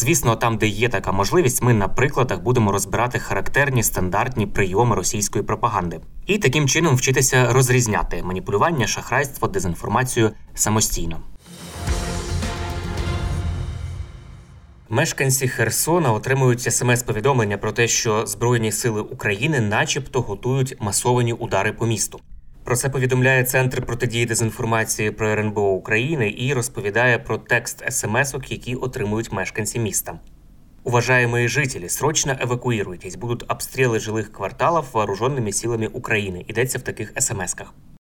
Звісно, там, де є така можливість, ми на прикладах будемо розбирати характерні стандартні прийоми російської пропаганди і таким чином вчитися розрізняти маніпулювання, шахрайство, дезінформацію самостійно. Мешканці Херсона отримують смс-повідомлення про те, що Збройні сили України, начебто, готують масовані удари по місту. Про це повідомляє Центр протидії дезінформації про РНБО України і розповідає про текст смс-ок, які отримують мешканці міста. Уважаемые жителі, срочно евакуируйтесь. Будуть обстріли жилих кварталів вооруженими силами України. Йдеться в таких смс-ках.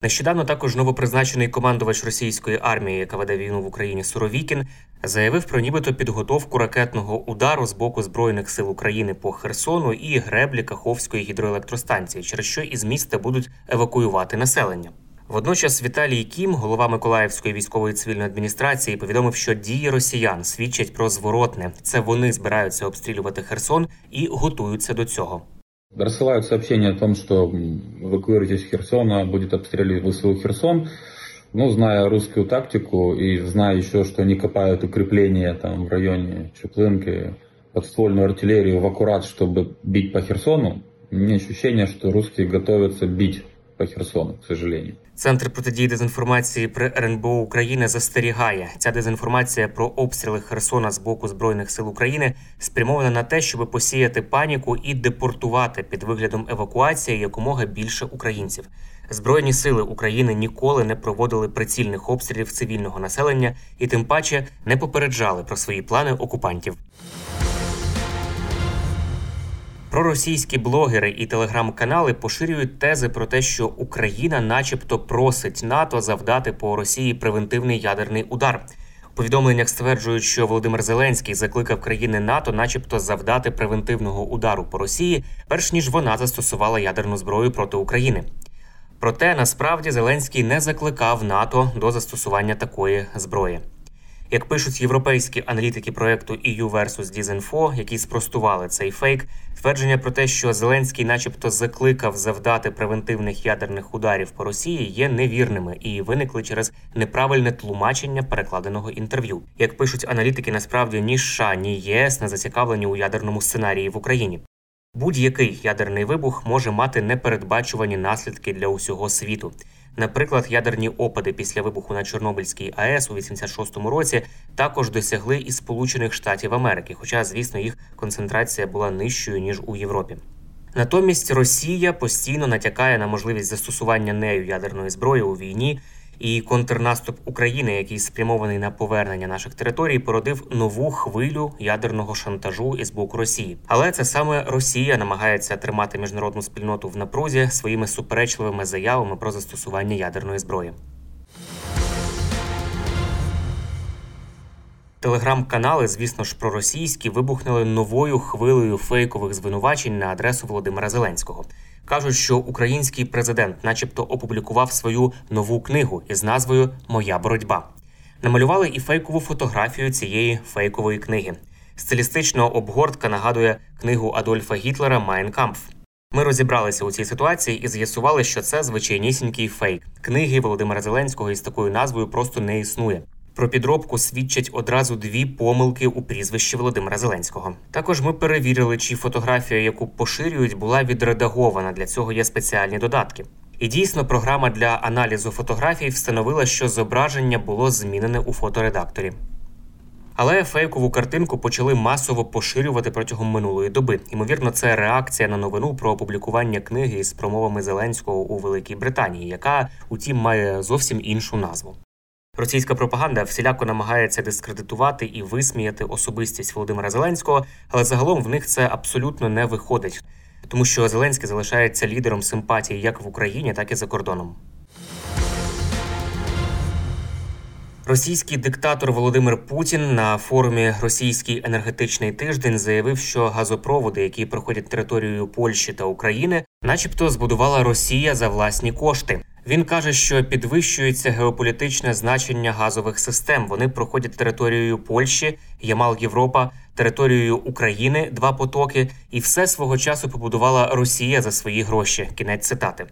Нещодавно також новопризначений командувач російської армії, яка веде війну в Україні Суровікін, заявив про нібито підготовку ракетного удару з боку збройних сил України по Херсону і греблі Каховської гідроелектростанції, через що із міста будуть евакуювати населення. Водночас Віталій Кім, голова Миколаївської військової цивільної адміністрації, повідомив, що дії росіян свідчать про зворотне. Це вони збираються обстрілювати Херсон і готуються до цього. Рассылают сообщение о том, что м, эвакуируйтесь из Херсона, будет обстреливать ВСУ Херсон. Ну, зная русскую тактику и зная еще, что они копают укрепления там в районе Чуплынки, подствольную артиллерию в аккурат, чтобы бить по Херсону, у меня ощущение, что русские готовятся бить по Херсону, к сожалению. Центр протидії дезінформації при РНБО України застерігає. Ця дезінформація про обстріли Херсона з боку збройних сил України спрямована на те, щоб посіяти паніку і депортувати під виглядом евакуації якомога більше українців. Збройні сили України ніколи не проводили прицільних обстрілів цивільного населення і тим паче не попереджали про свої плани окупантів. Проросійські блогери і телеграм-канали поширюють тези про те, що Україна, начебто, просить НАТО завдати по Росії превентивний ядерний удар. У повідомленнях стверджують, що Володимир Зеленський закликав країни НАТО, начебто, завдати превентивного удару по Росії, перш ніж вона застосувала ядерну зброю проти України. Проте насправді Зеленський не закликав НАТО до застосування такої зброї. Як пишуть європейські аналітики проекту EU versus Disinfo, які спростували цей фейк, твердження про те, що Зеленський, начебто, закликав завдати превентивних ядерних ударів по Росії, є невірними і виникли через неправильне тлумачення перекладеного інтерв'ю. Як пишуть аналітики, насправді ні США, ні ЄС не зацікавлені у ядерному сценарії в Україні. Будь-який ядерний вибух може мати непередбачувані наслідки для усього світу. Наприклад, ядерні опади після вибуху на Чорнобильській АЕС у 86-му році також досягли і Сполучених Штатів Америки, хоча, звісно, їх концентрація була нижчою ніж у Європі. Натомість Росія постійно натякає на можливість застосування нею ядерної зброї у війні, і контрнаступ України, який спрямований на повернення наших територій, породив нову хвилю ядерного шантажу із боку Росії. Але це саме Росія намагається тримати міжнародну спільноту в напрузі своїми суперечливими заявами про застосування ядерної зброї. Телеграм-канали, звісно ж, проросійські, вибухнули новою хвилею фейкових звинувачень на адресу Володимира Зеленського. Кажуть, що український президент, начебто, опублікував свою нову книгу із назвою Моя боротьба. Намалювали і фейкову фотографію цієї фейкової книги. Стилістично обгортка нагадує книгу Адольфа Гітлера Майн Кампф. Ми розібралися у цій ситуації і з'ясували, що це звичайнісінький фейк. Книги Володимира Зеленського із такою назвою просто не існує. Про підробку свідчать одразу дві помилки у прізвищі Володимира Зеленського. Також ми перевірили, чи фотографія, яку поширюють, була відредагована. Для цього є спеціальні додатки. І дійсно, програма для аналізу фотографій встановила, що зображення було змінене у фоторедакторі. Але фейкову картинку почали масово поширювати протягом минулої доби. Ймовірно, це реакція на новину про опублікування книги з промовами Зеленського у Великій Британії, яка, утім, має зовсім іншу назву. Російська пропаганда всіляко намагається дискредитувати і висміяти особистість Володимира Зеленського, але загалом в них це абсолютно не виходить, тому що Зеленський залишається лідером симпатії як в Україні, так і за кордоном. Російський диктатор Володимир Путін на форумі Російський енергетичний тиждень заявив, що газопроводи, які проходять територією Польщі та України, начебто збудувала Росія за власні кошти. Він каже, що підвищується геополітичне значення газових систем. Вони проходять територією Польщі, Ямал Європа, територією України, два потоки, і все свого часу побудувала Росія за свої гроші. Кінець цитати.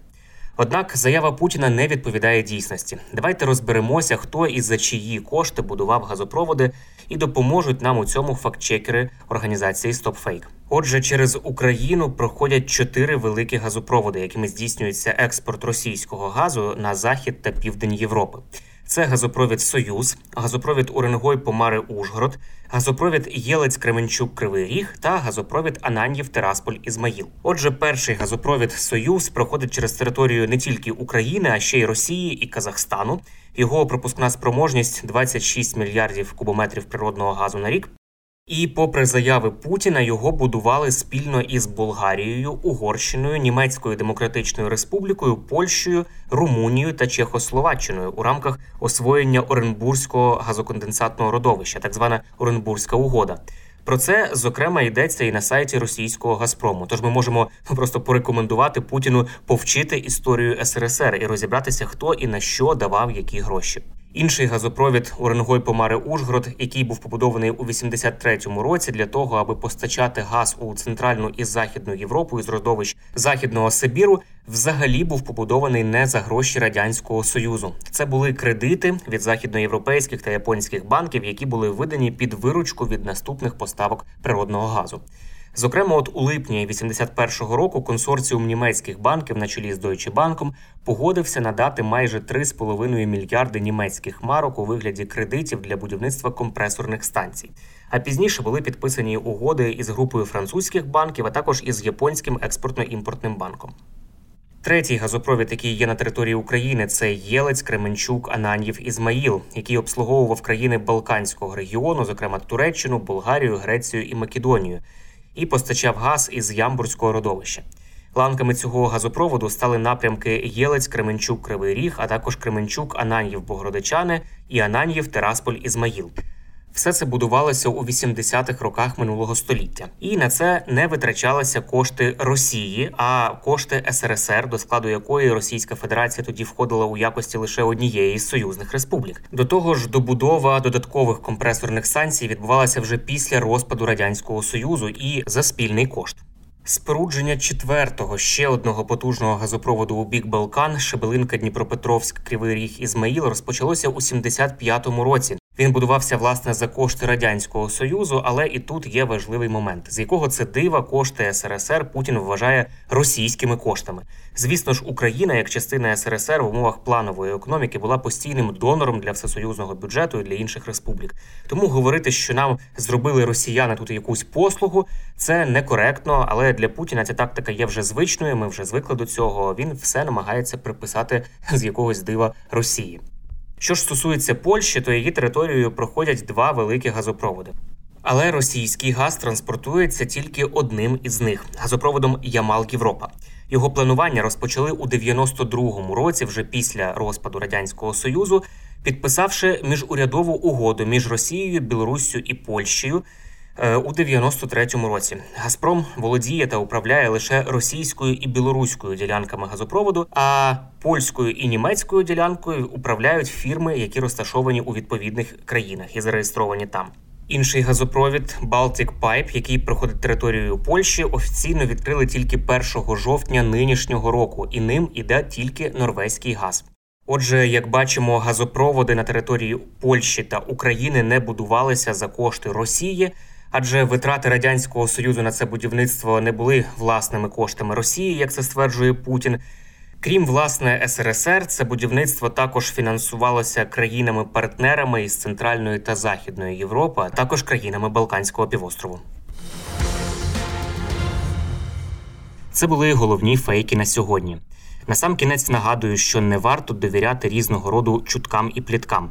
Однак заява Путіна не відповідає дійсності. Давайте розберемося, хто і за чиї кошти будував газопроводи, і допоможуть нам у цьому фактчекери організації StopFake. Отже, через Україну проходять чотири великі газопроводи, якими здійснюється експорт російського газу на захід та південь Європи. Це газопровід Союз, газопровід Уренгой Помари Ужгород, газопровід Єлець Кременчук Кривий Ріг та газопровід Ананьїв Терасполь Ізмаїл. Отже, перший газопровід Союз проходить через територію не тільки України, а ще й Росії і Казахстану. Його пропускна спроможність 26 мільярдів кубометрів природного газу на рік. І, попри заяви Путіна, його будували спільно із Болгарією, Угорщиною, Німецькою Демократичною Республікою, Польщею, Румунією та Чехословаччиною у рамках освоєння Оренбурзького газоконденсатного родовища, так звана Оренбурзька угода. Про це зокрема йдеться і на сайті російського Газпрому. Тож ми можемо просто порекомендувати Путіну повчити історію СРСР і розібратися, хто і на що давав які гроші. Інший газопровід Уренгой Помари Ужгород, який був побудований у 83-му році для того, аби постачати газ у центральну і західну Європу із родовищ західного Сибіру, взагалі був побудований не за гроші радянського союзу. Це були кредити від західноєвропейських та японських банків, які були видані під виручку від наступних поставок природного газу. Зокрема, от у липні 81-го року консорціум німецьких банків на чолі з Deutsche Bank погодився надати майже 3,5 мільярди німецьких марок у вигляді кредитів для будівництва компресорних станцій. А пізніше були підписані угоди із групою французьких банків, а також із японським експортно-імпортним банком. Третій газопровід, який є на території України, це Єлець, Кременчук, Ананьїв, Ізмаїл, який обслуговував країни Балканського регіону, зокрема Туреччину, Болгарію, Грецію і Македонію і постачав газ із Ямбурського родовища. Ланками цього газопроводу стали напрямки Єлець, Кременчук, Кривий Ріг, а також Кременчук, Ананьїв, Богородичани і Ананьїв, Терасполь, Ізмаїл. Все це будувалося у 80-х роках минулого століття, і на це не витрачалися кошти Росії, а кошти СРСР, до складу якої Російська Федерація тоді входила у якості лише однієї з союзних республік. До того ж, добудова додаткових компресорних станцій відбувалася вже після розпаду радянського союзу і за спільний кошт. Спорудження четвертого ще одного потужного газопроводу у бік Балкан, Шебелинка, Дніпропетровськ, Кривий Ріг Ізмаїл розпочалося у 75-му році. Він будувався власне за кошти радянського союзу, але і тут є важливий момент, з якого це дива кошти СРСР Путін вважає російськими коштами. Звісно ж, Україна, як частина СРСР в умовах планової економіки, була постійним донором для всесоюзного бюджету і для інших республік. Тому говорити, що нам зробили росіяни тут якусь послугу, це некоректно. Але для Путіна ця тактика є вже звичною. Ми вже звикли до цього. Він все намагається приписати з якогось дива Росії. Що ж стосується Польщі, то її територією проходять два великі газопроводи. Але російський газ транспортується тільки одним із них газопроводом Ямал Європа. Його планування розпочали у 92-му році, вже після розпаду радянського союзу, підписавши міжурядову угоду між Росією, Білоруссю і Польщею. Е, у 93-му році Газпром володіє та управляє лише російською і білоруською ділянками газопроводу, а польською і німецькою ділянкою управляють фірми, які розташовані у відповідних країнах і зареєстровані там. Інший газопровід Baltic Pipe, який проходить територією Польщі, офіційно відкрили тільки 1 жовтня нинішнього року, і ним іде тільки норвезький газ. Отже, як бачимо, газопроводи на території Польщі та України не будувалися за кошти Росії адже витрати радянського союзу на це будівництво не були власними коштами Росії, як це стверджує Путін. Крім власне СРСР, це будівництво також фінансувалося країнами-партнерами із Центральної та Західної Європи, а також країнами Балканського півострову. Це були головні фейки на сьогодні. Насамкінець нагадую, що не варто довіряти різного роду чуткам і пліткам.